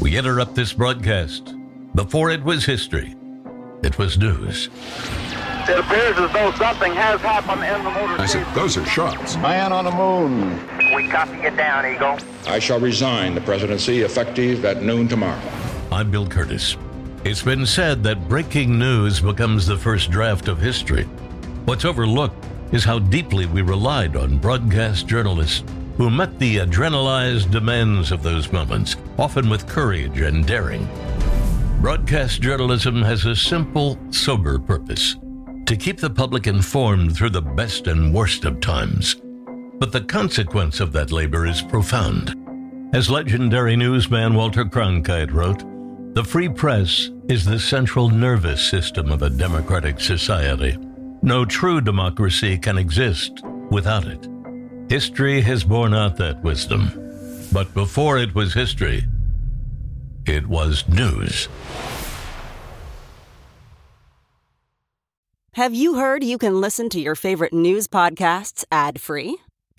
We interrupt this broadcast. Before it was history, it was news. It appears as though something has happened in the motor I said, those are shots. Man on the moon. We copy you down, Eagle. I shall resign the presidency effective at noon tomorrow. I'm Bill Kurtis. It's been said that breaking news becomes the first draft of history. What's overlooked is how deeply we relied on broadcast journalists who met the adrenalized demands of those moments, often with courage and daring. Broadcast journalism has a simple, sober purpose to keep the public informed through the best and worst of times. But the consequence of that labor is profound. As legendary newsman Walter Cronkite wrote, the free press is the central nervous system of a democratic society. No true democracy can exist without it. History has borne out that wisdom. But before it was history, it was news. Have you heard you can listen to your favorite news podcasts ad free?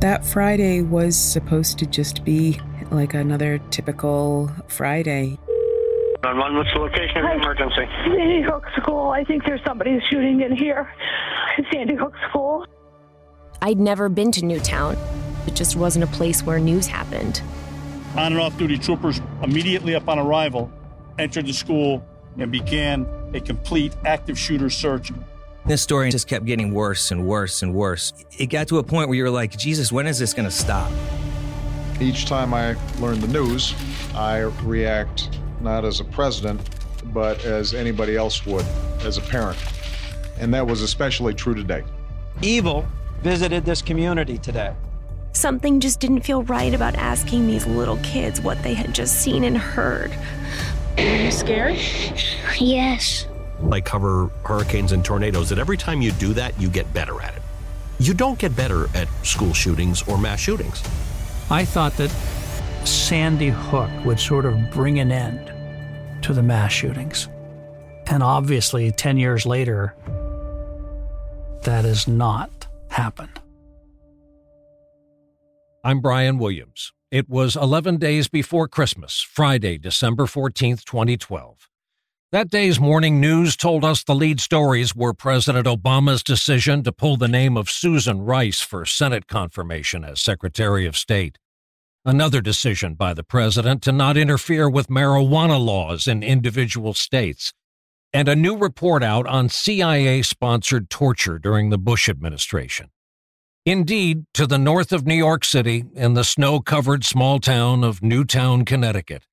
That Friday was supposed to just be like another typical Friday. On one, what's the location of the emergency? Sandy Hook School. I think there's somebody shooting in here. Sandy Hook School. I'd never been to Newtown. It just wasn't a place where news happened. On and off duty troopers immediately upon arrival entered the school and began a complete active shooter search. This story just kept getting worse and worse and worse. It got to a point where you were like, Jesus, when is this going to stop? Each time I learn the news, I react not as a president, but as anybody else would, as a parent. And that was especially true today. Evil visited this community today. Something just didn't feel right about asking these little kids what they had just seen and heard. Are you scared? Yes. I cover hurricanes and tornadoes, that every time you do that, you get better at it. You don't get better at school shootings or mass shootings. I thought that Sandy Hook would sort of bring an end to the mass shootings. And obviously, 10 years later, that has not happened. I'm Brian Williams. It was 11 days before Christmas, Friday, December 14th, 2012. That day's morning news told us the lead stories were President Obama's decision to pull the name of Susan Rice for Senate confirmation as Secretary of State. Another decision by the president to not interfere with marijuana laws in individual states. And a new report out on CIA sponsored torture during the Bush administration. Indeed, to the north of New York City, in the snow covered small town of Newtown, Connecticut,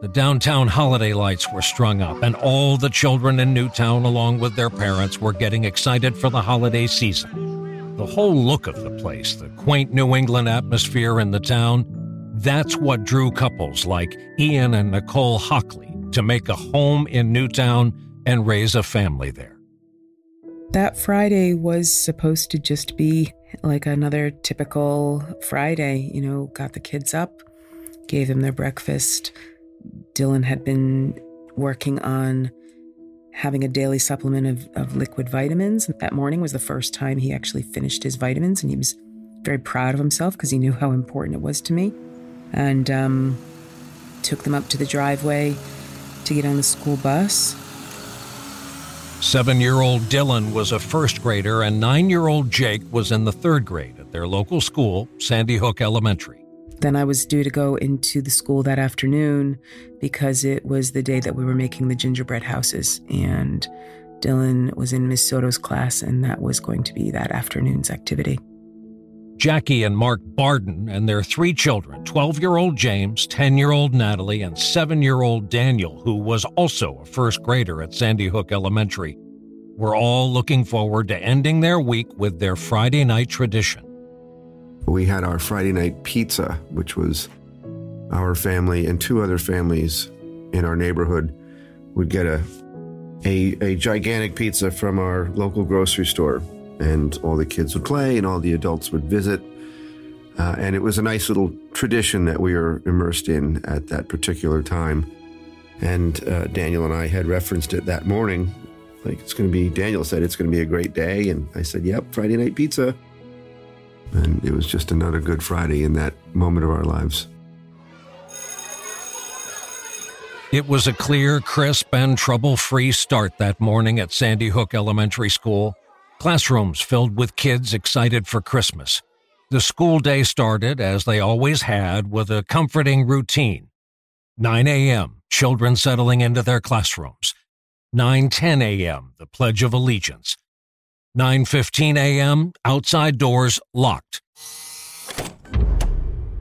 the downtown holiday lights were strung up, and all the children in Newtown, along with their parents, were getting excited for the holiday season. The whole look of the place, the quaint New England atmosphere in the town, that's what drew couples like Ian and Nicole Hockley to make a home in Newtown and raise a family there. That Friday was supposed to just be like another typical Friday. You know, got the kids up, gave them their breakfast. Dylan had been working on having a daily supplement of, of liquid vitamins. That morning was the first time he actually finished his vitamins, and he was very proud of himself because he knew how important it was to me. And um, took them up to the driveway to get on the school bus. Seven year old Dylan was a first grader, and nine year old Jake was in the third grade at their local school, Sandy Hook Elementary. Then I was due to go into the school that afternoon because it was the day that we were making the gingerbread houses. And Dylan was in Miss Soto's class, and that was going to be that afternoon's activity. Jackie and Mark Barden and their three children 12 year old James, 10 year old Natalie, and 7 year old Daniel, who was also a first grader at Sandy Hook Elementary, were all looking forward to ending their week with their Friday night tradition. We had our Friday night pizza, which was our family and two other families in our neighborhood would get a, a, a gigantic pizza from our local grocery store and all the kids would play and all the adults would visit. Uh, and it was a nice little tradition that we were immersed in at that particular time. And uh, Daniel and I had referenced it that morning. Like, it's going to be, Daniel said, it's going to be a great day. And I said, yep, Friday night pizza. And it was just another good Friday in that moment of our lives. It was a clear, crisp, and trouble free start that morning at Sandy Hook Elementary School. Classrooms filled with kids excited for Christmas. The school day started, as they always had, with a comforting routine. 9 a.m., children settling into their classrooms. 9:10 a.m., the Pledge of Allegiance. 9:15 a.m., outside doors locked.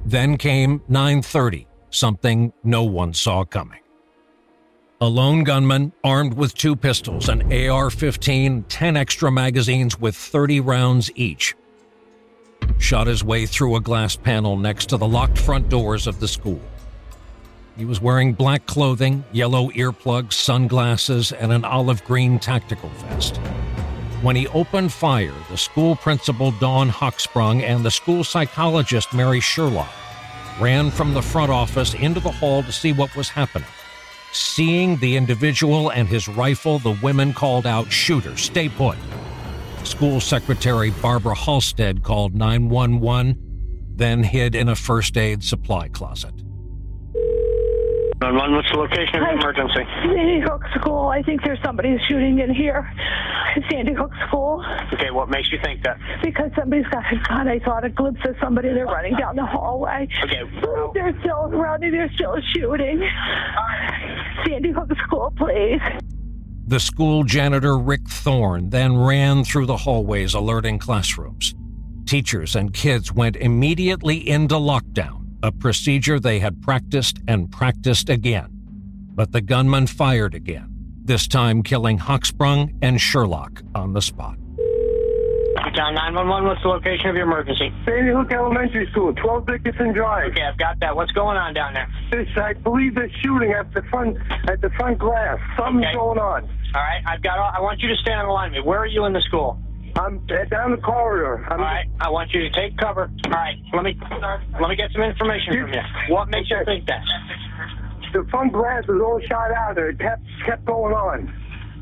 Then came 9:30, something no one saw coming. A lone gunman armed with two pistols, an AR 15, 10 extra magazines with 30 rounds each, shot his way through a glass panel next to the locked front doors of the school. He was wearing black clothing, yellow earplugs, sunglasses, and an olive green tactical vest. When he opened fire, the school principal Dawn Hochsprung and the school psychologist Mary Sherlach ran from the front office into the hall to see what was happening. Seeing the individual and his rifle, the women called out, Shooter, stay put. School Secretary Barbara Halstead called 911, then hid in a first aid supply closet. 911, what's the location of the emergency? Sandy Hook School. I think there's somebody shooting in here. Sandy Hook School. Okay, what makes you think that? Because somebody's got a gun. I saw a glimpse of somebody. They're running down the hallway. Okay. They're still running. They're still shooting. Sandy Hook School, please. The school janitor, Rick Thorne, then ran through the hallways, alerting classrooms. Teachers and kids went immediately into lockdown, a procedure they had practiced and practiced again. But the gunman fired again, this time killing Hochsprung and Sherlach on the spot. John 911, what's the location of your emergency? Sandy Hook Elementary School, 12 Dickinson Drive. Okay, I've got that. What's going on down there? This, I believe they're shooting at the front at the front glass. Something's Okay. going on. All right, I've got. All, I want you to stay on the line with me. Where are you in the school? I'm down the corridor. I'm, All right, I want you to take cover. All right, let me let me get some information from you. What makes you think that? The front glass was all shot out. Or it kept kept going on.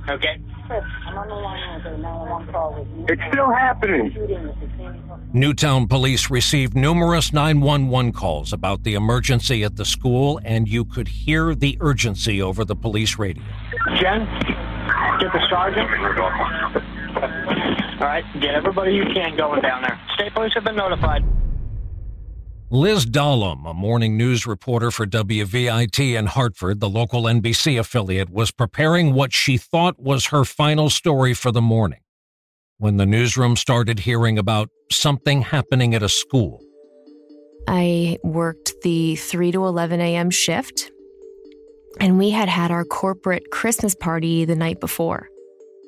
Okay. I'm on the line out there, now call. It's still happening. Newtown police received numerous 911 calls about the emergency at the school, and you could hear the urgency over the police radio. Jen, get the sergeant. All right, get everybody you can going down there. State police have been notified. Liz Dahlem, a morning news reporter for WVIT in Hartford, the local NBC affiliate, was preparing what she thought was her final story for the morning when the newsroom started hearing about something happening at a school. I worked the 3 to 11 a.m. shift, and we had had our corporate Christmas party the night before.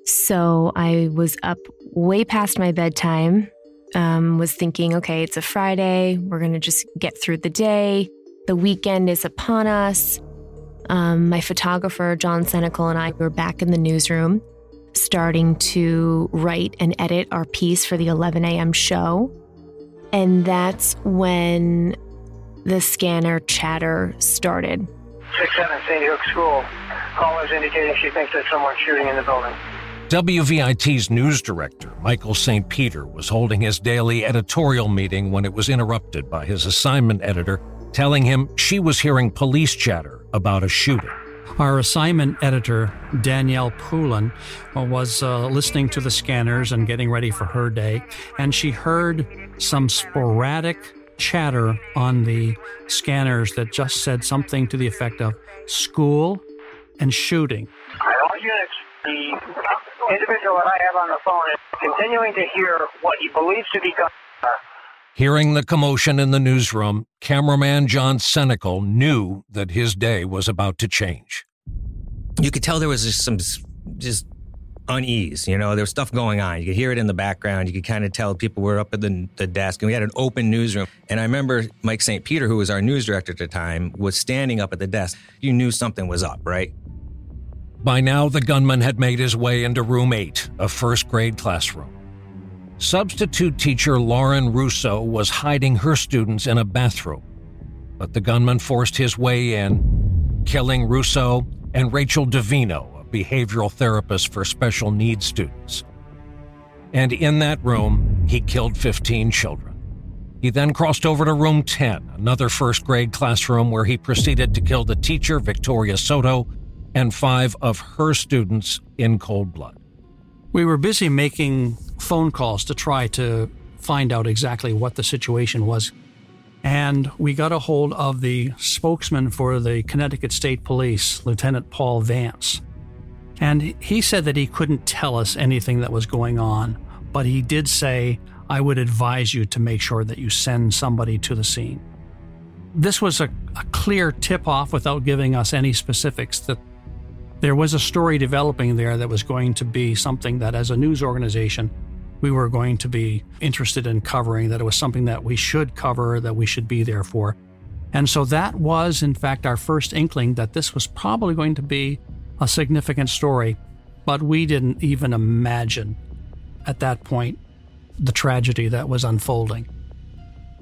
So I was up way past my bedtime, um, was thinking, okay, it's a Friday. We're going to just get through the day. The weekend is upon us. Um, my photographer, John Senecal, and I were back in the newsroom starting to write and edit our piece for the 11 a.m. show. And that's when the scanner chatter started. 6 7 Sandy Hook School. Caller's indicating she thinks there's someone shooting in the building. WVIT's news director, Michael St. Peter, was holding his daily editorial meeting when it was interrupted by his assignment editor telling him she was hearing police chatter about a shooting. Our assignment editor, Danielle Poulin, was uh, listening to the scanners and getting ready for her day, and she heard some sporadic chatter on the scanners that just said something to the effect of school and shooting. All units, the individual that I have on the phone is continuing to hear what he believes to be gunfire. Hearing the commotion in the newsroom, cameraman John Senecal knew that his day was about to change. You could tell there was just some just unease. You know, there was stuff going on. You could hear it in the background. You could kind of tell people were up at the, the desk, and we had an open newsroom. And I remember Mike St. Peter, who was our news director at the time, was standing up at the desk. You knew something was up, right? By now, the gunman had made his way into room eight, a first grade classroom. Substitute teacher Lauren Rousseau was hiding her students in a bathroom, but the gunman forced his way in, killing Rousseau and Rachel D'Avino, a behavioral therapist for special needs students. And in that room, he killed 15 children. He then crossed over to room 10, another first grade classroom where he proceeded to kill the teacher, Victoria Soto, and five of her students in cold blood. We were busy making phone calls to try to find out exactly what the situation was. And we got a hold of the spokesman for the Connecticut State Police, Lieutenant Paul Vance. And he said that he couldn't tell us anything that was going on, but he did say, I would advise you to make sure that you send somebody to the scene. This was a, a clear tip off without giving us any specifics that there was a story developing there that was going to be something that, as a news organization, we were going to be interested in covering, that it was something that we should cover, that we should be there for. And so that was, in fact, our first inkling that this was probably going to be a significant story, but we didn't even imagine at that point the tragedy that was unfolding.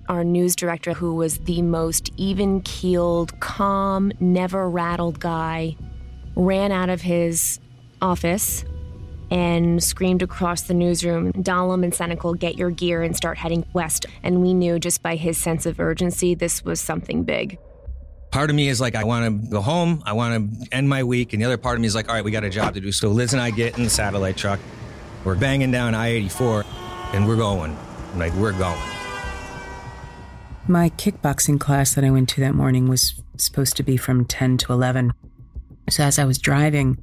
Our news director, who was the most even keeled, calm, never rattled guy, ran out of his office and screamed across the newsroom, Dahlem and Senecal, get your gear and start heading west. And we knew just by his sense of urgency, this was something big. Part of me is like, I want to go home. I want to end my week. And the other part of me is like, all right, we got a job to do. So Liz and I get in the satellite truck. We're banging down I 84 and we're going. Like, we're going. My kickboxing class that I went to that morning was supposed to be from 10 to 11. So as I was driving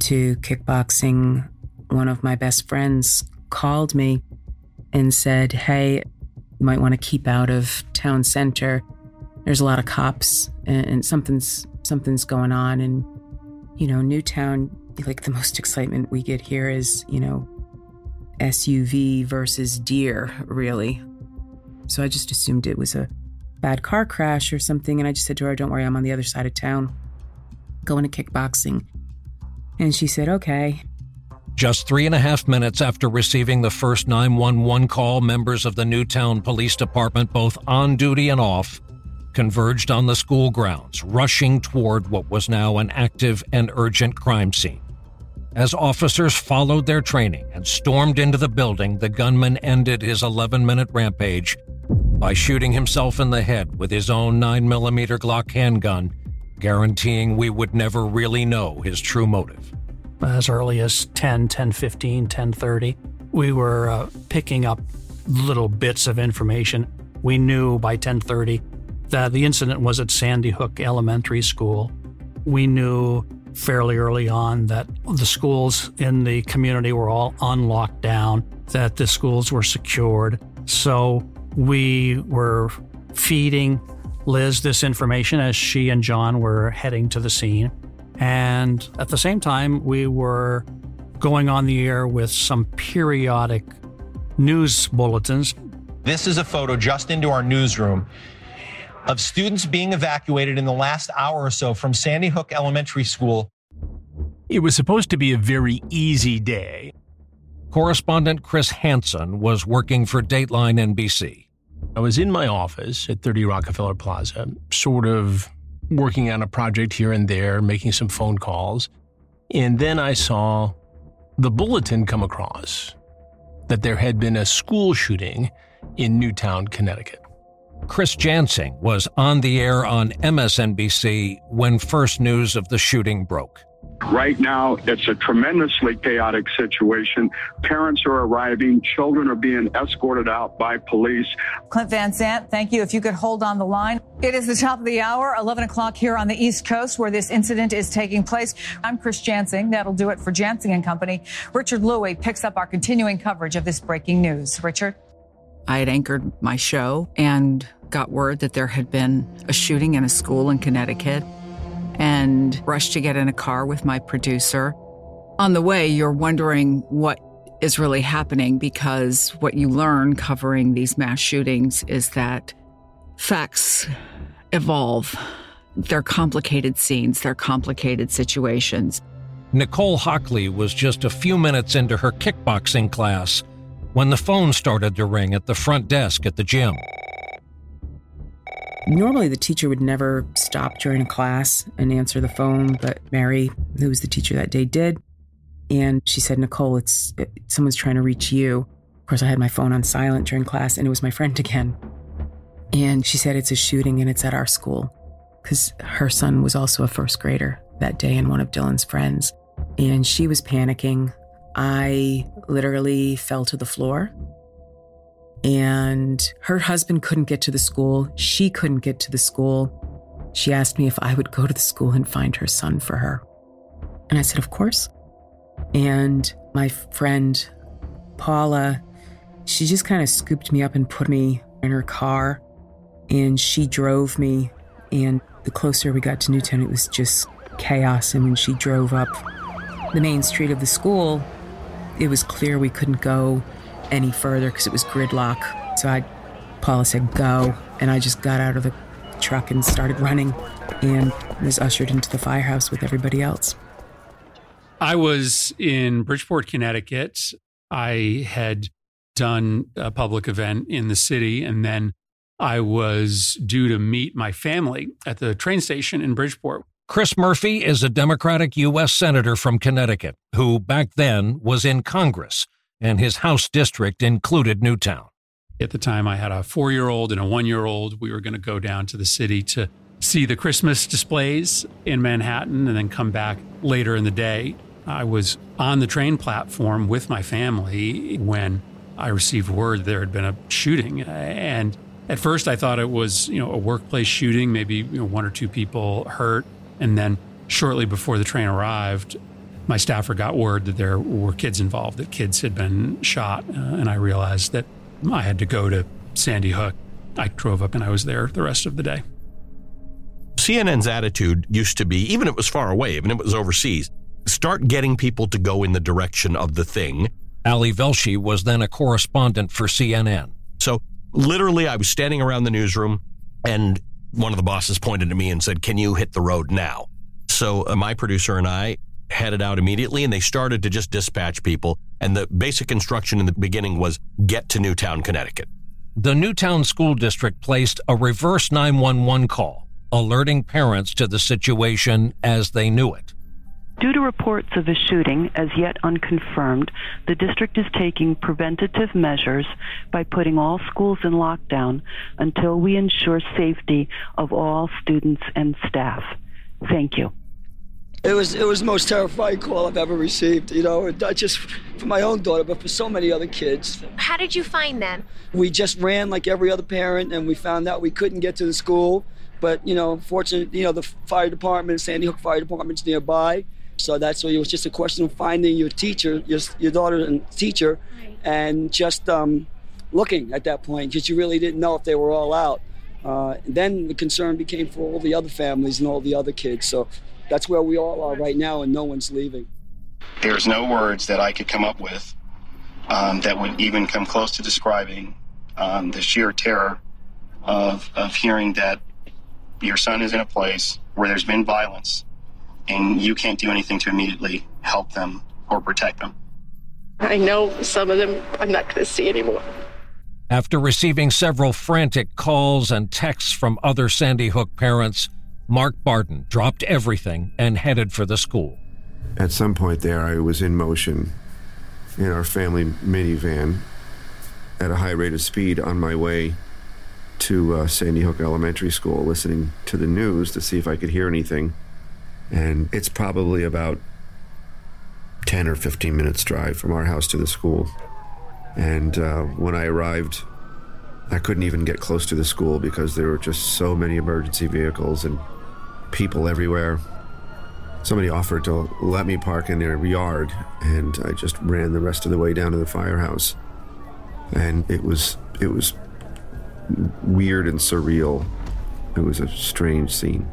to kickboxing, one of my best friends called me and said, Hey, you might want to keep out of town center. There's a lot of cops and, and something's something's going on. And, you know, Newtown, like the most excitement we get here is, you know, SUV versus deer, really. So I just assumed it was a bad car crash or something. And I just said to her, Don't worry, I'm on the other side of town going to kickboxing. And she said, okay. Just three and a half minutes after receiving the first 911 call, members of the Newtown Police Department, both on duty and off, converged on the school grounds, rushing toward what was now an active and urgent crime scene. As officers followed their training and stormed into the building, the gunman ended his 11 minute rampage by shooting himself in the head with his own 9mm Glock handgun guaranteeing we would never really know his true motive. As early as 10, 10 15, 10 30, we were uh, picking up little bits of information. We knew by 1030 that the incident was at Sandy Hook Elementary School. We knew fairly early on that the schools in the community were all on lockdown, that the schools were secured. So we were feeding Liz this information as she and John were heading to the scene. And at the same time, we were going on the air with some periodic news bulletins. This is a photo just into our newsroom of students being evacuated in the last hour or so from Sandy Hook Elementary School. It was supposed to be a very easy day. Correspondent Chris Hansen was working for Dateline NBC. I was in my office at 30 Rockefeller Plaza, sort of working on a project here and there, making some phone calls. And then I saw the bulletin come across that there had been a school shooting in Newtown, Connecticut. Chris Jansing was on the air on MSNBC when first news of the shooting broke. Right now, it's a tremendously chaotic situation. Parents are arriving, children are being escorted out by police. Clint Van Zandt, thank you. If you could hold on the line. It is the top of the hour, 11 o'clock here on the East Coast, where this incident is taking place. I'm Chris Jansing. That'll do it for Jansing and Company. Richard Lui picks up our continuing coverage of this breaking news. Richard? I had anchored my show and got word that there had been a shooting in a school in Connecticut and rush to get in a car with my producer. On the way, you're wondering what is really happening because what you learn covering these mass shootings is that facts evolve. They're complicated scenes, they're complicated situations. Nicole Hockley was just a few minutes into her kickboxing class when the phone started to ring at the front desk at the gym. Normally, the teacher would never stop during a class and answer the phone, but Mary, who was the teacher that day, did. And she said, Nicole, it's it, someone's trying to reach you. Of course, I had my phone on silent during class, and it was my friend again. And she said, It's a shooting and it's at our school. Because her son was also a first grader that day and one of Dylan's friends. And she was panicking. I literally fell to the floor and her husband couldn't get to the school. She couldn't get to the school. She asked me if I would go to the school and find her son for her. And I said, Of course. And my friend, Paula, she just kind of scooped me up and put me in her car. And she drove me. And the closer we got to Newtown, it was just chaos. And when she drove up the main street of the school, it was clear we couldn't go any further because it was gridlock. So I, Paula said, go. And I just got out of the truck and started running and was ushered into the firehouse with everybody else. I was in Bridgeport, Connecticut. I had done a public event in the city, and then I was due to meet my family at the train station in Bridgeport. Chris Murphy is a Democratic U.S. Senator from Connecticut who back then was in Congress and his House district included Newtown. At the time, I had a four year old and a one year old. We were going to go down to the city to see the Christmas displays in Manhattan and then come back later in the day. I was on the train platform with my family when I received word there had been a shooting. And at first, I thought it was, you know, a workplace shooting, maybe you know, one or two people hurt. And then shortly before the train arrived, my staffer got word that there were kids involved, that kids had been shot, uh, and I realized that I had to go to Sandy Hook. I drove up and I was there the rest of the day. CNN's attitude used to be, even if it was far away, even if it was overseas, start getting people to go in the direction of the thing. Ali Velshi was then a correspondent for CNN. So literally, I was standing around the newsroom, and one of the bosses pointed to me and said, Can you hit the road now? So uh, my producer and I headed out immediately and they started to just dispatch people. And the basic instruction in the beginning was get to Newtown, Connecticut. The Newtown School District placed a reverse 911 call, alerting parents to the situation as they knew it. Due to reports of a shooting, as yet unconfirmed, the district is taking preventative measures by putting all schools in lockdown until we ensure safety of all students and staff. Thank you. It was it was the most terrifying call I've ever received. You know, not just for my own daughter, but for so many other kids. How did you find them? We just ran like every other parent, and we found out we couldn't get to the school. But you know, fortunately, you know, the fire department, Sandy Hook Fire Department's nearby, so that's why it was just a question of finding your teacher, your your daughter and teacher, right. and just um, looking at that point because you really didn't know if they were all out. Uh, then the concern became for all the other families and all the other kids. So that's where we all are right now, and no one's leaving. There's no words that I could come up with um, that would even come close to describing um, the sheer terror of, of hearing that your son is in a place where there's been violence and you can't do anything to immediately help them or protect them. I know some of them I'm not going to see anymore. After receiving several frantic calls and texts from other Sandy Hook parents, Mark Barden dropped everything and headed for the school. At some point there, I was in motion in our family minivan at a high rate of speed on my way to uh, Sandy Hook Elementary School, listening to the news to see if I could hear anything. And it's probably about 10 or 15 minutes drive from our house to the school. And uh, when I arrived, I couldn't even get close to the school because there were just so many emergency vehicles and people everywhere. Somebody offered to let me park in their yard, and I just ran the rest of the way down to the firehouse. And it was it was weird and surreal. It was a strange scene.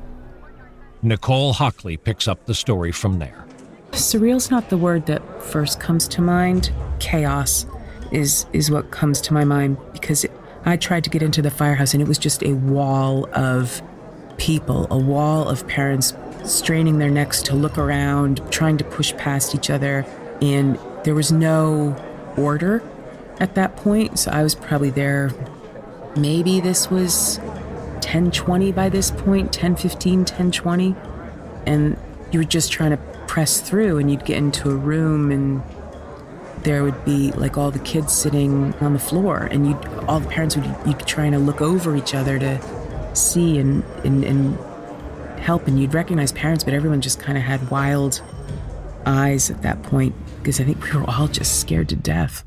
Nicole Hockley picks up the story from there. Surreal's not the word that first comes to mind. Chaos is is what comes to my mind because it, I tried to get into the firehouse and it was just a wall of people, a wall of parents straining their necks to look around, trying to push past each other, and there was no order at that point. So I was probably there maybe this was 1020 by this point 1015 1020 and you were just trying to press through and you'd get into a room and there would be like all the kids sitting on the floor and you all the parents would be trying to look over each other to see and and, and help and you'd recognize parents but everyone just kind of had wild eyes at that point because i think we were all just scared to death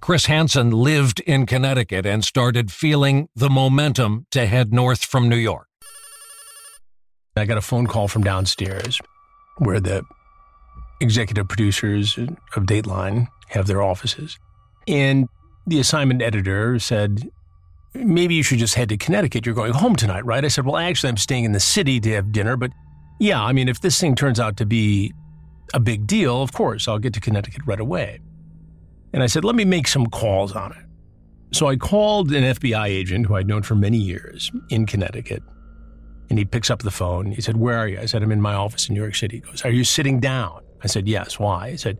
Chris Hansen lived in Connecticut and started feeling the momentum to head north from New York. I got a phone call from downstairs where the executive producers of Dateline have their offices. And the assignment editor said, Maybe you should just head to Connecticut. You're going home tonight, right? I said, Well, actually, I'm staying in the city to have dinner. But yeah, I mean, if this thing turns out to be a big deal, of course, I'll get to Connecticut right away. And I said, let me make some calls on it. So I called an FBI agent who I'd known for many years in Connecticut. And he picks up the phone. He said, Where are you? I said, I'm in my office in New York City. He goes, Are you sitting down? I said, Yes. Why? He said,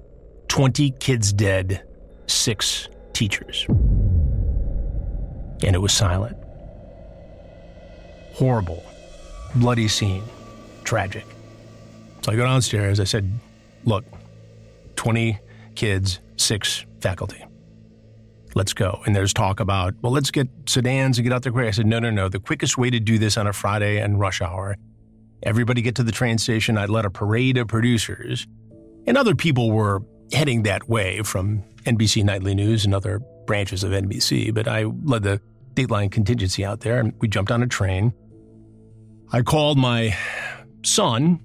20 kids dead, six teachers. And it was silent. Horrible, bloody scene, tragic. So I go downstairs. I said, Look, 20 kids, six faculty. Let's go. And there's talk about, well, let's get sedans and get out there quick. I said, no, no, no. The quickest way to do this on a Friday and rush hour, everybody get to the train station. I'd let a parade of producers, and other people were heading that way from NBC Nightly News and other branches of NBC. But I led the Dateline contingency out there, and we jumped on a train. I called my son.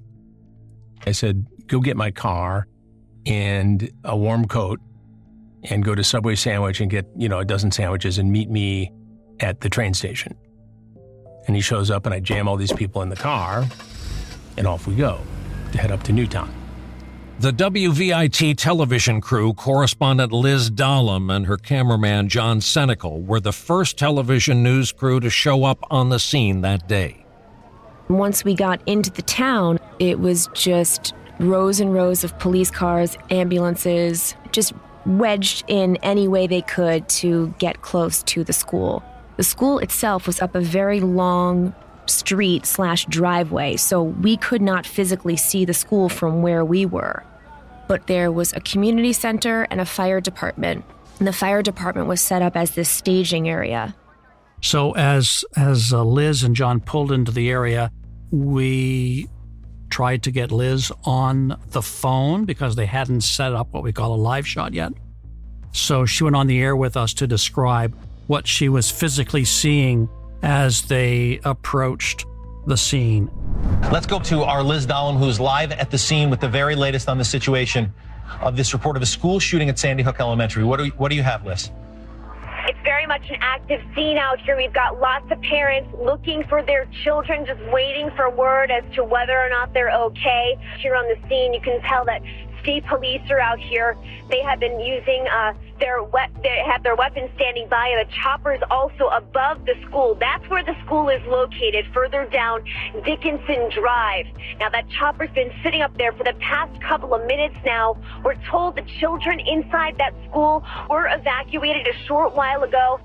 I said, go get my car and a warm coat and go to Subway Sandwich and get, you know, a dozen sandwiches and meet me at the train station. And he shows up and I jam all these people in the car and off we go to head up to Newtown. The WVIT television crew, correspondent Liz Dahlem and her cameraman John Senecal, were the first television news crew to show up on the scene that day. Once we got into the town, it was just rows and rows of police cars, ambulances, just wedged in any way they could to get close to the school. The school itself was up a very long street slash driveway, so we could not physically see the school from where we were. But there was a community center and a fire department, and the fire department was set up as this staging area. So as as uh, Liz and John pulled into the area, we tried to get Liz on the phone because they hadn't set up what we call a live shot yet. So she went on the air with us to describe what she was physically seeing as they approached the scene. Let's go to our Liz Dahlem, who's live at the scene with the very latest on the situation of this report of a school shooting at Sandy Hook Elementary. What do, we, what do you have, Liz? It's very much an active scene out here. We've got lots of parents looking for their children, just waiting for word as to whether or not they're okay. Here on the scene, you can tell that state police are out here. They have been using uh, their we- they have their weapons standing by, and the chopper's also above the school. That's where the school is located, further down Dickinson Drive. Now that chopper's been sitting up there for the past couple of minutes now. We're told the children inside that school were evacuated a short while ago.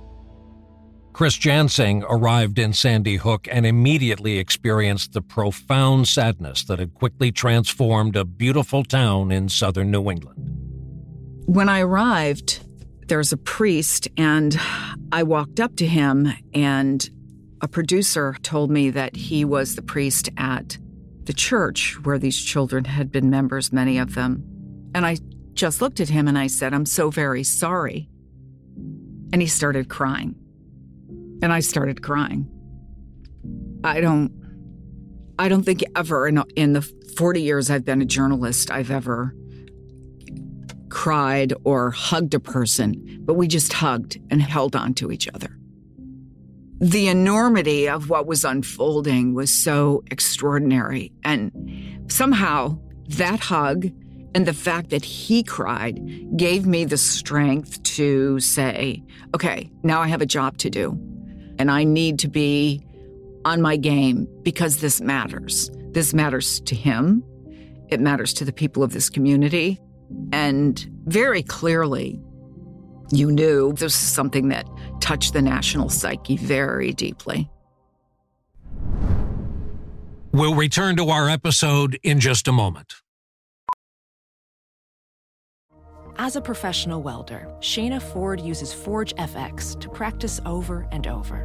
Chris Jansing arrived in Sandy Hook and immediately experienced the profound sadness that had quickly transformed a beautiful town in southern New England. When I arrived, there was a priest, and I walked up to him, and a producer told me that he was the priest at the church where these children had been members, many of them. And I just looked at him and I said, I'm so very sorry. And he started crying. And I started crying. I don't I don't think ever in, in the 40 years I've been a journalist I've ever cried or hugged a person, but we just hugged and held on to each other. The enormity of what was unfolding was so extraordinary. And somehow that hug and the fact that he cried gave me the strength to say, okay, now I have a job to do. And I need to be on my game because this matters. This matters to him. It matters to the people of this community. And very clearly, you knew this is something that touched the national psyche very deeply. We'll return to our episode in just a moment. As a professional welder, Shayna Ford uses Forge FX to practice over and over,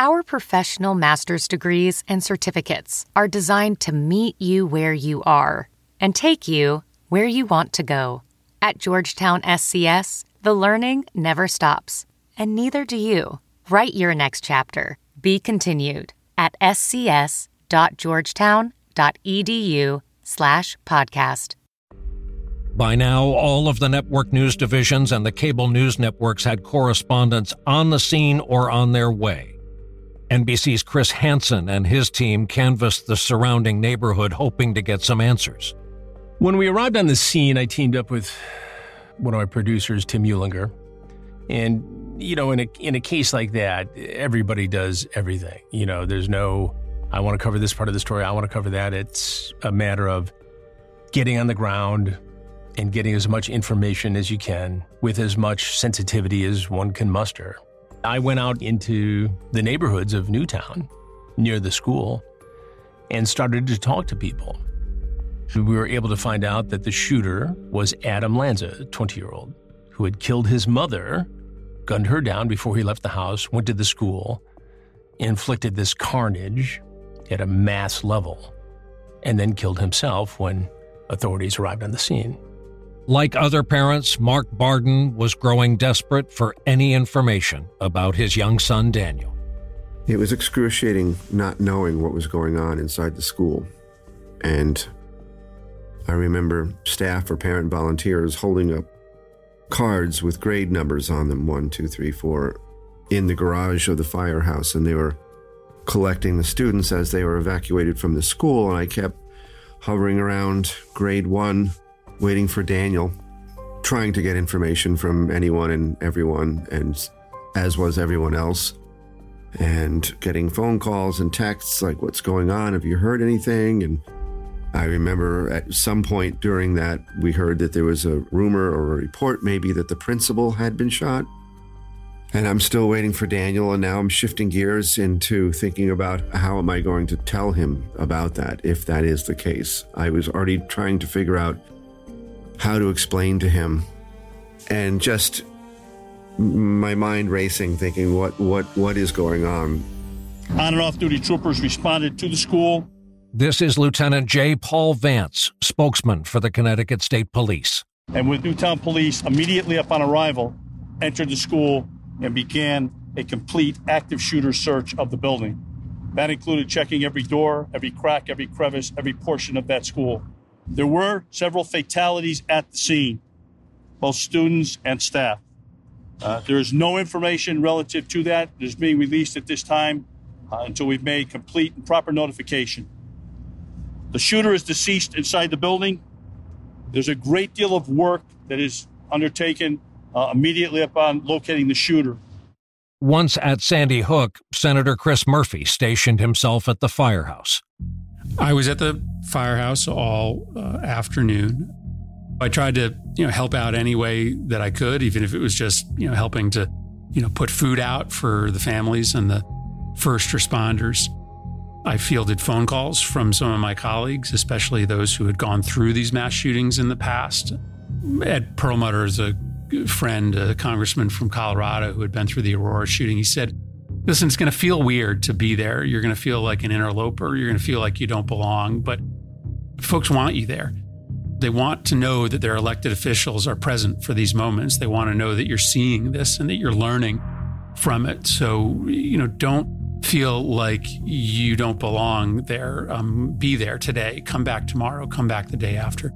Our professional master's degrees and certificates are designed to meet you where you are and take you where you want to go. At Georgetown SCS, the learning never stops, and neither do you. Write your next chapter. Be continued at scs.georgetown.edu slash podcast. By now, all of the network news divisions and the cable news networks had correspondents on the scene or on their way. NBC's Chris Hansen and his team canvassed the surrounding neighborhood hoping to get some answers. When we arrived on the scene, I teamed up with one of my producers, Tim Eulinger. And, you know, in a, in a case like that, everybody does everything. You know, there's no, I want to cover this part of the story, I want to cover that. It's a matter of getting on the ground, and getting as much information as you can with as much sensitivity as one can muster. I went out into the neighborhoods of Newtown near the school and started to talk to people. We were able to find out that the shooter was Adam Lanza, a 20 year old, who had killed his mother, gunned her down before he left the house, went to the school, inflicted this carnage at a mass level, and then killed himself when authorities arrived on the scene. Like other parents, Mark Barden was growing desperate for any information about his young son, Daniel. It was excruciating not knowing what was going on inside the school. And I remember staff or parent volunteers holding up cards with grade numbers on them one, two, three, four in the garage of the firehouse. And they were collecting the students as they were evacuated from the school. And I kept hovering around grade one waiting for Daniel, trying to get information from anyone and everyone, and as was everyone else, and getting phone calls and texts like, What's going on? Have you heard anything? And I remember at some point during that, we heard that there was a rumor or a report maybe that the principal had been shot. And I'm still waiting for Daniel, and now I'm shifting gears into thinking about how am I going to tell him about that if that is the case. I was already trying to figure out how to explain to him. And just my mind racing thinking what what what is going on? On and off duty troopers responded to the school. This is lieutenant j. Paul vance spokesman for the connecticut state police. And with newtown police immediately upon arrival entered the school and began a complete active shooter search of the building. That included checking every door every crack every crevice every portion of that school there were several fatalities at the scene, both students and staff. Uh, there is no information relative to that that is being released at this time. uh, until we've made complete and proper notification. The shooter is deceased inside the building. There's a great deal of work that is undertaken uh, immediately upon locating the shooter. Once at Sandy Hook, Senator Chris Murphy stationed himself at the firehouse. I was at the firehouse all uh, afternoon. I tried to, you know, help out any way that I could, even if it was just, you know, helping to, you know, put food out for the families and the first responders. I fielded phone calls from some of my colleagues, especially those who had gone through these mass shootings in the past. Ed Perlmutter is a friend, a congressman from Colorado who had been through the Aurora shooting. He said, Listen, it's going to feel weird to be there. You're going to feel like an interloper. You're going to feel like you don't belong, but folks want you there. They want to know that their elected officials are present for these moments. They want to know that you're seeing this and that you're learning from it. So, you know, don't feel like you don't belong there. Um, be there today. Come back tomorrow. Come back the day after.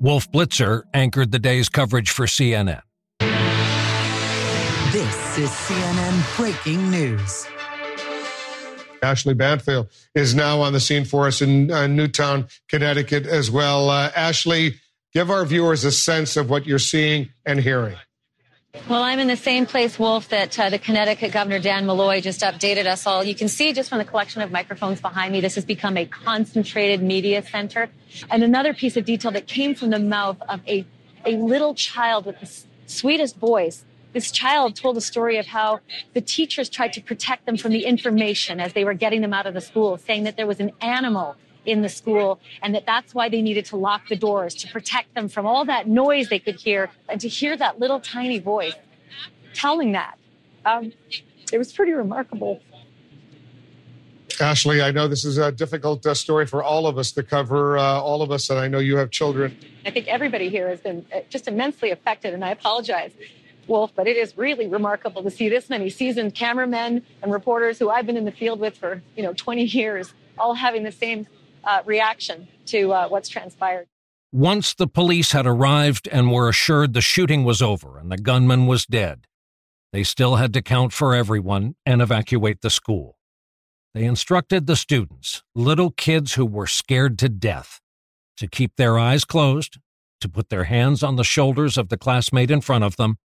Wolf Blitzer anchored the day's coverage for CNN. This is CNN breaking news. Ashley Banfield is now on the scene for us in uh, Newtown, Connecticut as well. Uh, Ashley, give our viewers a sense of what you're seeing and hearing. Well, I'm in the same place, Wolf, that uh, the Connecticut Governor Dan Malloy just updated us all. You can see just from the collection of microphones behind me, this has become a concentrated media center. And another piece of detail that came from the mouth of a, a little child with the sweetest voice. This child told a story of how the teachers tried to protect them from the information as they were getting them out of the school, saying that there was an animal in the school and that that's why they needed to lock the doors to protect them from all that noise they could hear and to hear that little tiny voice telling that. Um, it was pretty remarkable. Ashley, I know this is a difficult uh, story for all of us to cover, uh, all of us, and I know you have children. I think everybody here has been uh, just immensely affected, and I apologize, Wolf, but it is really remarkable to see this many seasoned cameramen and reporters who I've been in the field with for you know 20 years, all having the same uh, reaction to uh, what's transpired. Once the police had arrived and were assured the shooting was over and the gunman was dead, they still had to count for everyone and evacuate the school. They instructed the students, little kids who were scared to death, to keep their eyes closed, to put their hands on the shoulders of the classmate in front of them,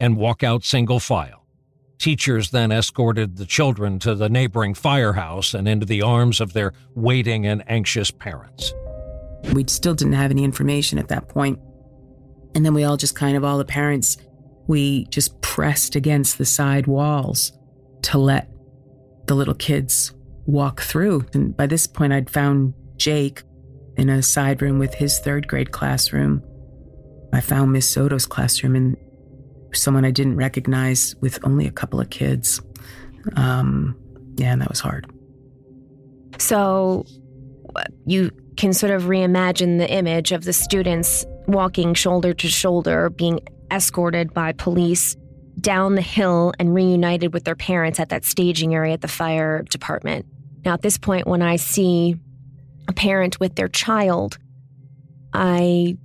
and walk out single file. Teachers then escorted the children to the neighboring firehouse and into the arms of their waiting and anxious parents. We still didn't have any information at that point. And then we all just kind of, all the parents, we just pressed against the side walls to let the little kids walk through. And by this point, I'd found Jake in a side room with his third grade classroom. I found Miss Soto's classroom and someone I didn't recognize with only a couple of kids. Um, yeah, and that was hard. So you can sort of reimagine the image of the students walking shoulder to shoulder, being escorted by police down the hill and reunited with their parents at that staging area at the fire department. Now, at this point, when I see a parent with their child, I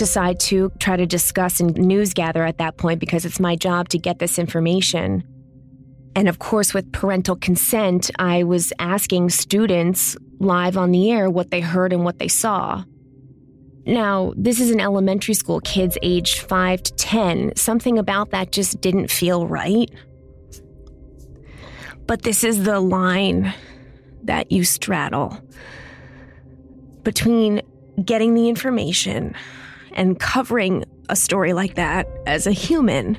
decide to try to discuss and news gather at that point because it's my job to get this information. And of course, with parental consent, I was asking students live on the air what they heard and what they saw. Now, this is an elementary school, kids aged 5 to 10. Something about that just didn't feel right. But this is the line that you straddle between getting the information and covering a story like that as a human.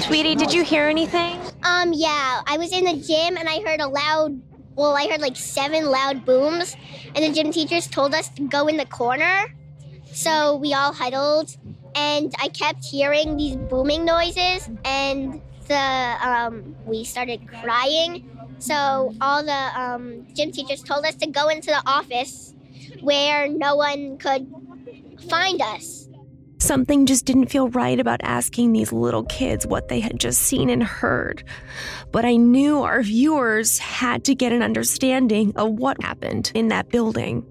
Sweetie, did you hear anything? Um, yeah. I was in the gym and I heard a loud, well, I heard like seven loud booms, and the gym teachers told us to go in the corner. So we all huddled, and I kept hearing these booming noises, and the um, we started crying. So all the um, gym teachers told us to go into the office where no one could find us. Something just didn't feel right about asking these little kids what they had just seen and heard. But I knew our viewers had to get an understanding of what happened in that building.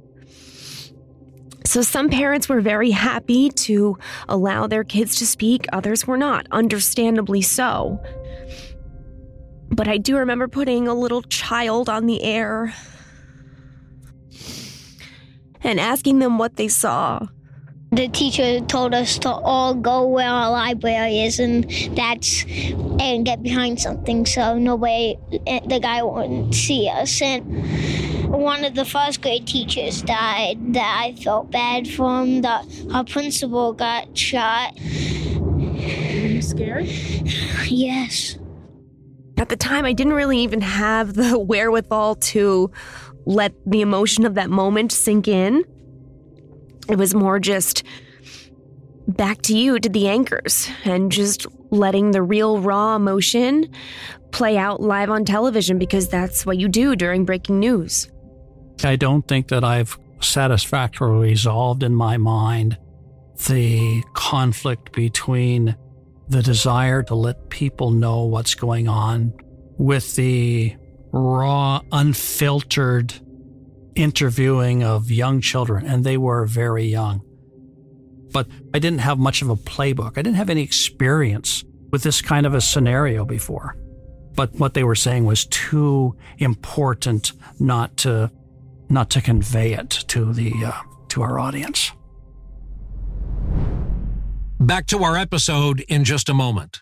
So, some parents were very happy to allow their kids to speak, others were not, understandably so. But I do remember putting a little child on the air and asking them what they saw. The teacher told us to all go where our library is, and that's and get behind something so nobody, the guy wouldn't see us. And one of the first grade teachers died. That I felt bad for him. That our principal got shot. Were you scared? Yes. At the time, I didn't really even have the wherewithal to let the emotion of that moment sink in. It was more just back to you to the anchors and just letting the real raw emotion play out live on television because that's what you do during breaking news. I don't think that I've satisfactorily resolved in my mind the conflict between the desire to let people know what's going on with the raw, unfiltered interviewing of young children, and they were very young. But I didn't have much of a playbook. I didn't have any experience with this kind of a scenario before. But what they were saying was too important not to not to convey it to the uh, to our audience. Back to our episode in just a moment.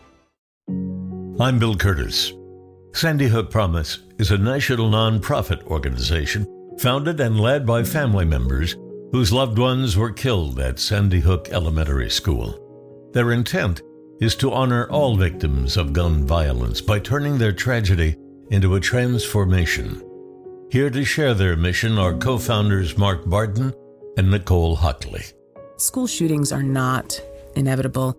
I'm Bill Kurtis. Sandy Hook Promise is a national nonprofit organization founded and led by family members whose loved ones were killed at Sandy Hook Elementary School. Their intent is to honor all victims of gun violence by turning their tragedy into a transformation. Here to share their mission are co founders Mark Barden and Nicole Hockley. School shootings are not inevitable.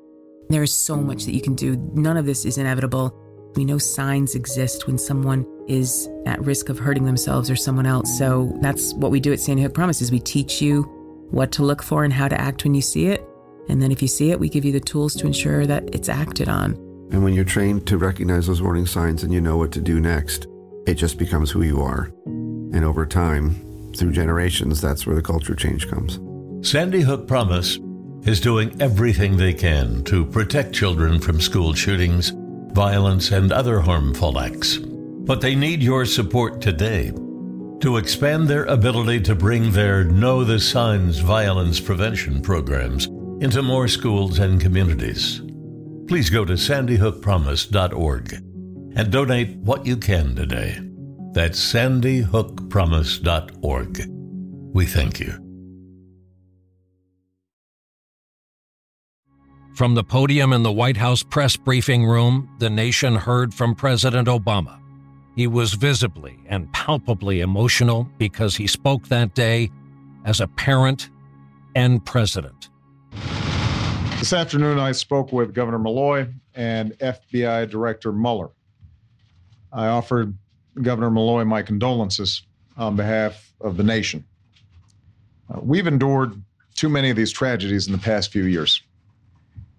There is so much that you can do. None of this is inevitable. We know signs exist when someone is at risk of hurting themselves or someone else. So that's what we do at Sandy Hook Promises. We teach you what to look for and how to act when you see it. And then if you see it, we give you the tools to ensure that it's acted on. And when you're trained to recognize those warning signs and you know what to do next, it just becomes who you are. And over time, through generations, that's where the culture change comes. Sandy Hook Promise is doing everything they can to protect children from school shootings, violence, and other harmful acts. But they need your support today to expand their ability to bring their Know the Signs violence prevention programs into more schools and communities. Please go to sandyhookpromise.org and donate what you can today. That's sandyhookpromise.org. We thank you. From the podium in the White House press briefing room, the nation heard from President Obama. He was visibly and palpably emotional because he spoke that day as a parent and president. This afternoon, I spoke with Governor Malloy and FBI Director Mueller. I offered Governor Malloy my condolences on behalf of the nation. Uh, we've endured too many of these tragedies in the past few years.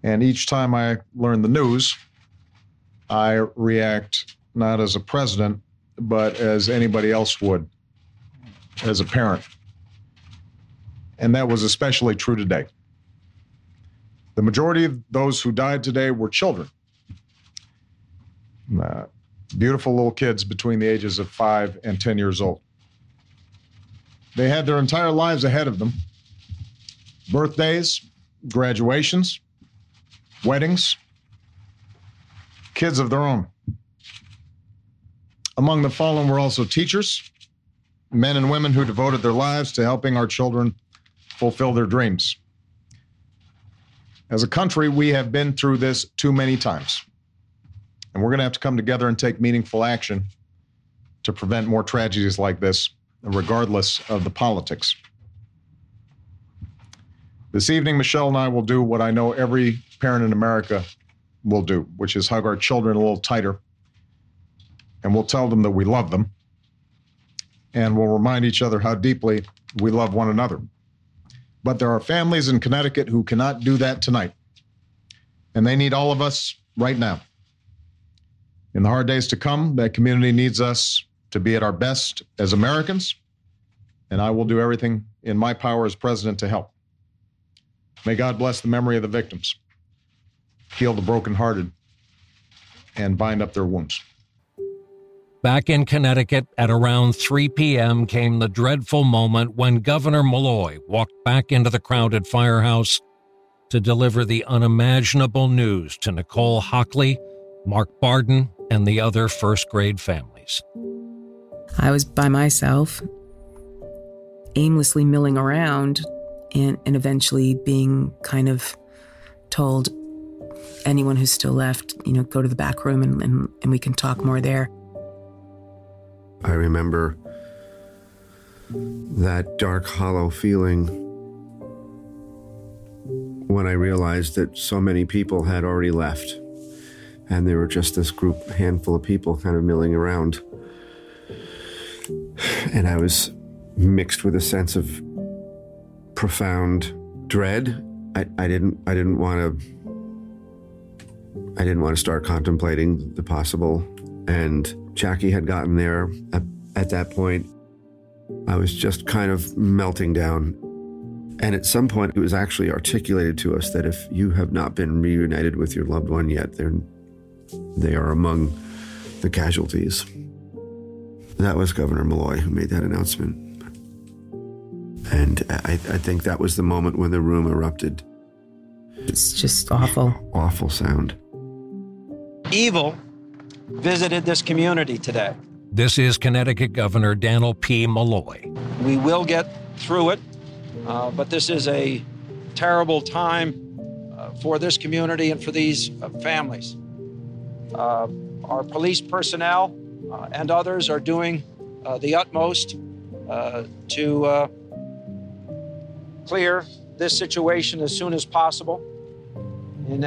And each time I learn the news, I react not as a president, but as anybody else would, as a parent. And that was especially true today. The majority of those who died today were children. Uh, beautiful little kids between the ages of five and 10 years old. They had their entire lives ahead of them birthdays, graduations, weddings, kids of their own. Among the fallen were also teachers, men and women who devoted their lives to helping our children fulfill their dreams. As a country, we have been through this too many times. And we're going to have to come together and take meaningful action to prevent more tragedies like this, regardless of the politics. This evening, Michelle and I will do what I know every parent in America will do, which is hug our children a little tighter. And we'll tell them that we love them. And we'll remind each other how deeply we love one another. But there are families in Connecticut who cannot do that tonight. And they need all of us right now. In the hard days to come, that community needs us to be at our best as Americans. And I will do everything in my power as president to help. May God bless the memory of the victims, heal the brokenhearted, and bind up their wounds. Back in Connecticut at around 3 p.m. came the dreadful moment when Governor Malloy walked back into the crowded firehouse to deliver the unimaginable news to Nicole Hockley, Mark Barden, and the other first grade families. I was by myself, aimlessly milling around, and, and eventually being kind of told anyone who's still left, you know, go to the back room and, and, and we can talk more there. I remember that dark, hollow feeling when I realized that so many people had already left and there were just this group handful of people kind of milling around. And I was mixed with a sense of profound dread. I, I didn't I didn't want to I didn't want to start contemplating the possible and Jackie had gotten there at, at that point. I was just kind of melting down. And at some point, it was actually articulated to us that if you have not been reunited with your loved one yet, they're, they are among the casualties. That was Governor Malloy who made that announcement. And I, I think that was the moment when the room erupted. It's just awful. Awful sound. Evil visited this community today. This is Connecticut Governor Dannel P. Malloy. We will get through it, uh, but this is a terrible time uh, for this community and for these uh, families. Uh, our police personnel uh, and others are doing uh, the utmost to clear this situation as soon as possible and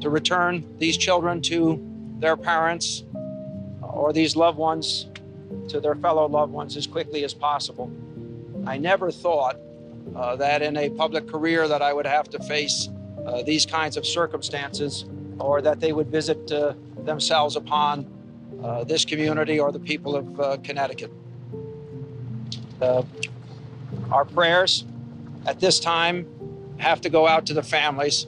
to return these children to their parents or these loved ones to their fellow loved ones as quickly as possible. I never thought uh, that in a public career that I would have to face uh, these kinds of circumstances or that they would visit uh, themselves upon uh, this community or the people of uh, Connecticut. Uh, our prayers at this time have to go out to the families.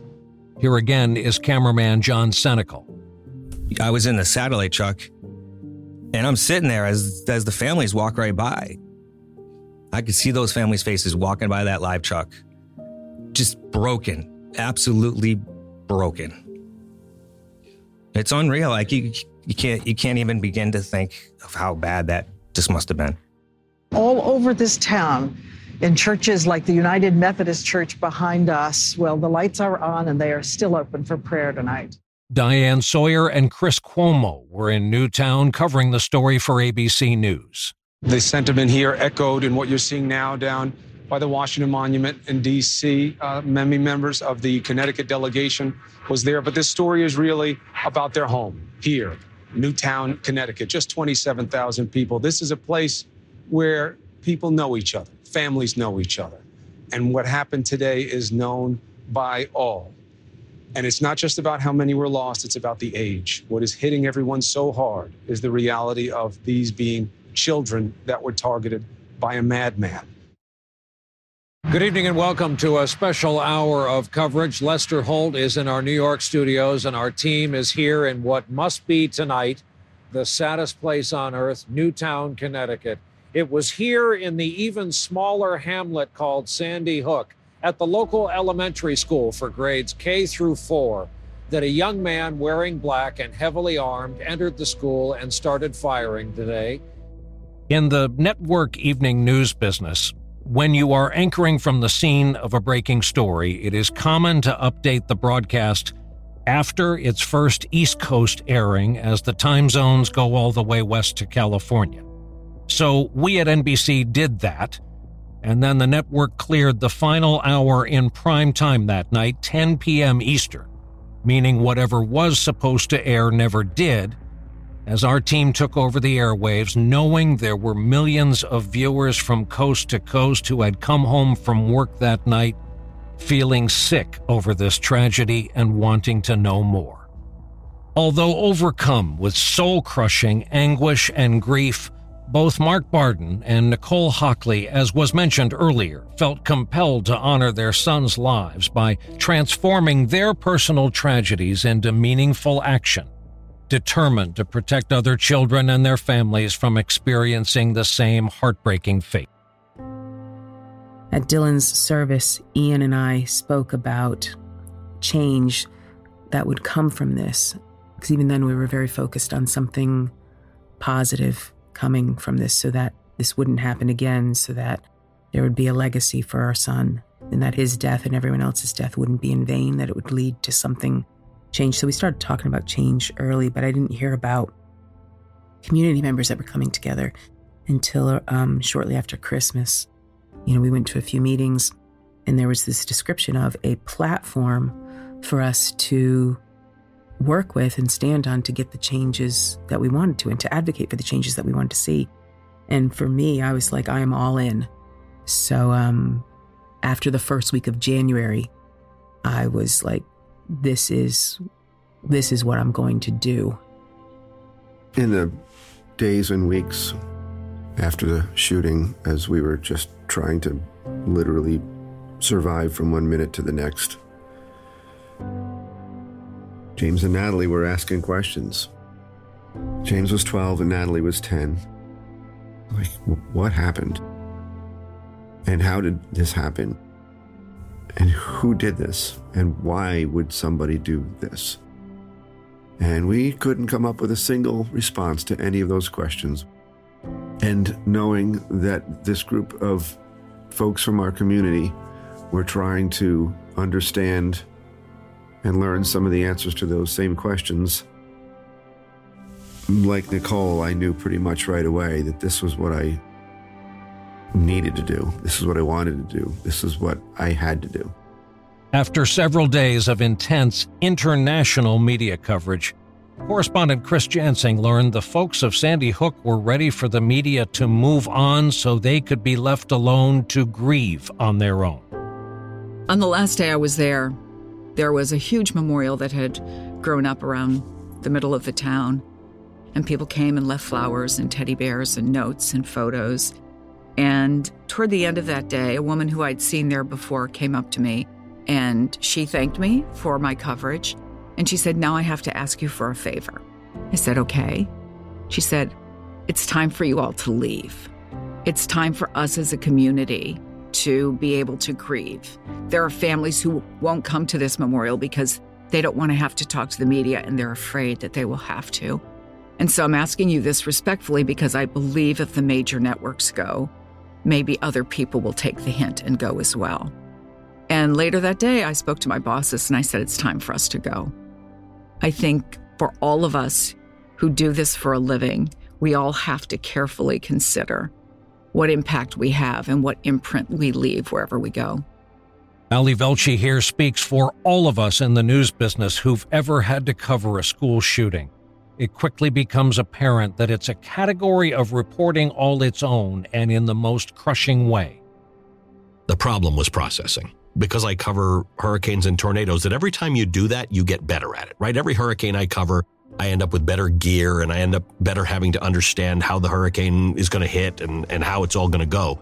Here again is cameraman John Senecal. I was in the satellite truck and I'm sitting there as, as the families walk right by. I could see those families' faces walking by that live truck. Just broken, absolutely broken. It's unreal. Like you, you can't, you can't even begin to think of how bad that just must have been. All over this town, in churches like the United Methodist Church behind us, well, the lights are on and they are still open for prayer tonight. Diane Sawyer and Chris Cuomo were in Newtown covering the story for ABC News. The sentiment here echoed in what you're seeing now down by the Washington Monument in D.C. Uh, many members of the Connecticut delegation was there, but this story is really about their home here, Newtown, Connecticut, just 27,000 people. This is a place where people know each other, families know each other. And what happened today is known by all. And it's not just about how many were lost, it's about the age. What is hitting everyone so hard is the reality of these being children that were targeted by a madman. Good evening and welcome to a special hour of coverage. Lester Holt is in our New York studios, and our team is here in what must be tonight the saddest place on earth, Newtown, Connecticut. It was here in the even smaller hamlet called Sandy Hook at the local elementary school for grades K through 4 that a young man wearing black and heavily armed entered the school and started firing today. In the network evening news business, when you are anchoring from the scene of a breaking story, it is common to update the broadcast after its first East Coast airing as the time zones go all the way west to California. So we at NBC did that, and then the network cleared the final hour in prime time that night, 10 p.m. Eastern, meaning whatever was supposed to air never did, as our team took over the airwaves, knowing there were millions of viewers from coast to coast who had come home from work that night feeling sick over this tragedy and wanting to know more. Although overcome with soul crushing anguish and grief, both Mark Barden and Nicole Hockley, as was mentioned earlier, felt compelled to honor their sons' lives by transforming their personal tragedies into meaningful action, determined to protect other children and their families from experiencing the same heartbreaking fate. At Dylan's service, Ian and I spoke about change that would come from this. Because even then, we were very focused on something positive coming from this so that this wouldn't happen again, so that there would be a legacy for our son, and that his death and everyone else's death wouldn't be in vain, that it would lead to something change. So we started talking about change early, but I didn't hear about community members that were coming together until um, shortly after Christmas. You know, we went to a few meetings and there was this description of a platform for us to work with and stand on to get the changes that we wanted to and to advocate for the changes that we wanted to see. And for me, I was like, I am all in. So um, after the first week of January, I was like, this is this is what I'm going to do. In the days and weeks after the shooting, as we were just trying to literally survive from one minute to the next, James and Natalie were asking questions. James was 12 and Natalie was 10. Like, what happened? And how did this happen? And who did this? And why would somebody do this? And we couldn't come up with a single response to any of those questions. And knowing that this group of folks from our community were trying to understand and learn some of the answers to those same questions, like Nicole, I knew pretty much right away that this was what I needed to do. This is what I wanted to do. This is what I had to do. After several days of intense international media coverage, correspondent Chris Jansing learned the folks of Sandy Hook were ready for the media to move on so they could be left alone to grieve on their own. On the last day I was there, there was a huge memorial that had grown up around the middle of the town. And people came and left flowers and teddy bears and notes and photos. And toward the end of that day, a woman who I'd seen there before came up to me and she thanked me for my coverage. And she said, Now I have to ask you for a favor. I said, Okay. She said, It's time for you all to leave. It's time for us as a community to be able to grieve. There are families who won't come to this memorial because they don't want to have to talk to the media and they're afraid that they will have to. And so I'm asking you this respectfully because I believe if the major networks go, maybe other people will take the hint and go as well. And later that day, I spoke to my bosses and I said, it's time for us to go. I think for all of us who do this for a living, we all have to carefully consider what impact we have and what imprint we leave wherever we go. Ali Velshi here speaks for all of us in the news business who've ever had to cover a school shooting it quickly becomes apparent that it's a category of reporting all its own and in the most crushing way. The problem was processing. Because I cover hurricanes and tornadoes, that every time you do that, you get better at it, right? Every hurricane I cover, I end up with better gear and I end up better having to understand how the hurricane is going to hit and, and how it's all going to go.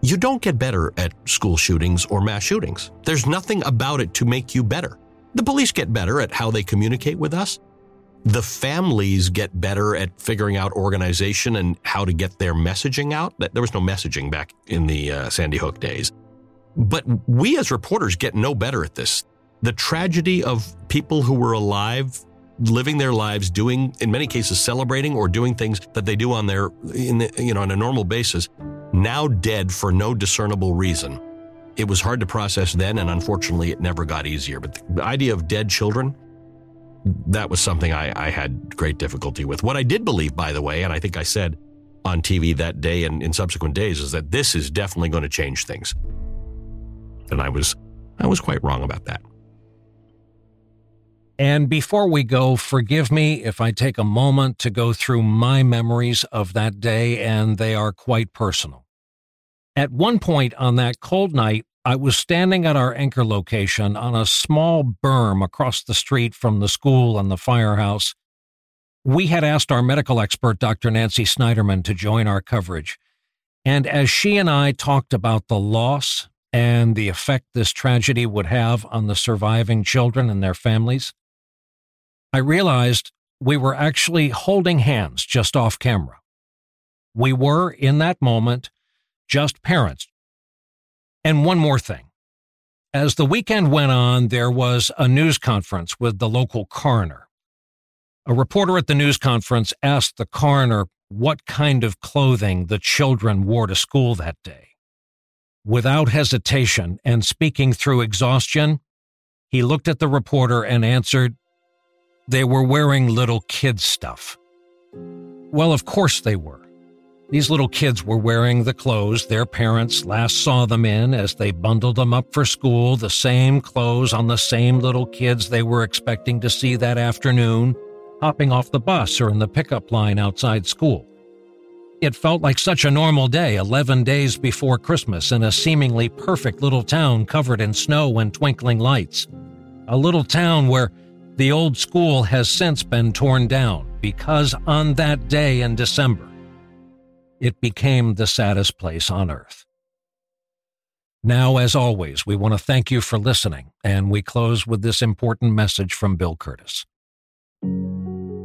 You don't get better at school shootings or mass shootings. There's nothing about it to make you better. The police get better at how they communicate with us, the families get better at figuring out organization and how to get their messaging out. That there was no messaging back in the uh, Sandy Hook days. But we as reporters get no better at this. the tragedy of people who were alive living their lives doing in many cases celebrating or doing things that they do on their in the, you know on a normal basis now dead for no discernible reason. It was hard to process then and unfortunately it never got easier. But the idea of dead children that was something I, I had great difficulty with. What i did believe by the way and i think i said on tv that day and in subsequent days is that this is definitely going to change things. And i was i was quite wrong about that And before we go, forgive me if I take a moment to go through my memories of that day, and they are quite personal. At one point on that cold night, I was standing at our anchor location on a small berm across the street from the school and the firehouse. We had asked our medical expert, Dr. Nancy Snyderman, to join our coverage. And as she and I talked about the loss and the effect this tragedy would have on the surviving children and their families, I realized we were actually holding hands just off camera. We were, in that moment, just parents. And one more thing. As the weekend went on, there was a news conference with the local coroner. A reporter at the news conference asked the coroner what kind of clothing the children wore to school that day. Without hesitation and speaking through exhaustion, he looked at the reporter and answered, they were wearing little kid stuff. Well, of course they were. These little kids were wearing the clothes their parents last saw them in as they bundled them up for school, the same clothes on the same little kids they were expecting to see that afternoon, hopping off the bus or in the pickup line outside school. It felt like such a normal day 11 days before Christmas in a seemingly perfect little town covered in snow and twinkling lights. A little town where the old school has since been torn down because on that day in December, it became the saddest place on earth. Now, as always, we want to thank you for listening, and we close with this important message from Bill Kurtis.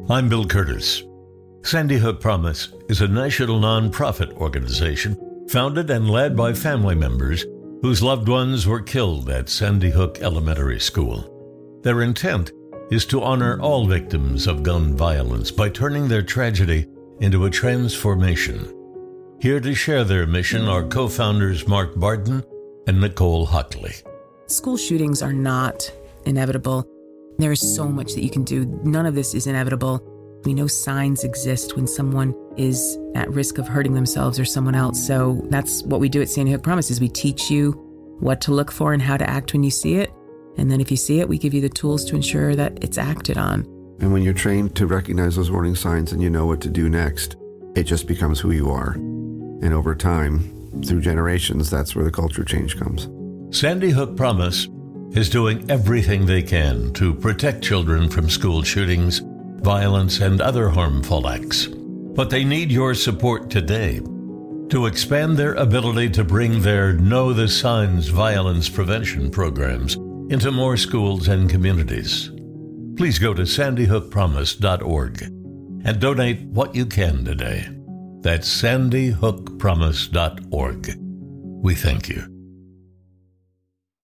I'm Bill Kurtis. Sandy Hook Promise is a national nonprofit organization founded and led by family members whose loved ones were killed at Sandy Hook Elementary School. Their intent is to honor all victims of gun violence by turning their tragedy into a transformation. Here to share their mission are co founders Mark Barden and Nicole Hockley. School shootings are not inevitable. There is so much that you can do. None of this is inevitable. We know signs exist when someone is at risk of hurting themselves or someone else. So that's what we do at Sandy Hook Promises. We teach you what to look for and how to act when you see it. And then if you see it, we give you the tools to ensure that it's acted on. And when you're trained to recognize those warning signs and you know what to do next, it just becomes who you are. And over time, through generations, that's where the culture change comes. Sandy Hook Promise is doing everything they can to protect children from school shootings, violence, and other harmful acts. But they need your support today to expand their ability to bring their Know the Signs violence prevention programs into more schools and communities. Please go to sandyhookpromise.org and donate what you can today. That's sandyhookpromise.org. We thank you.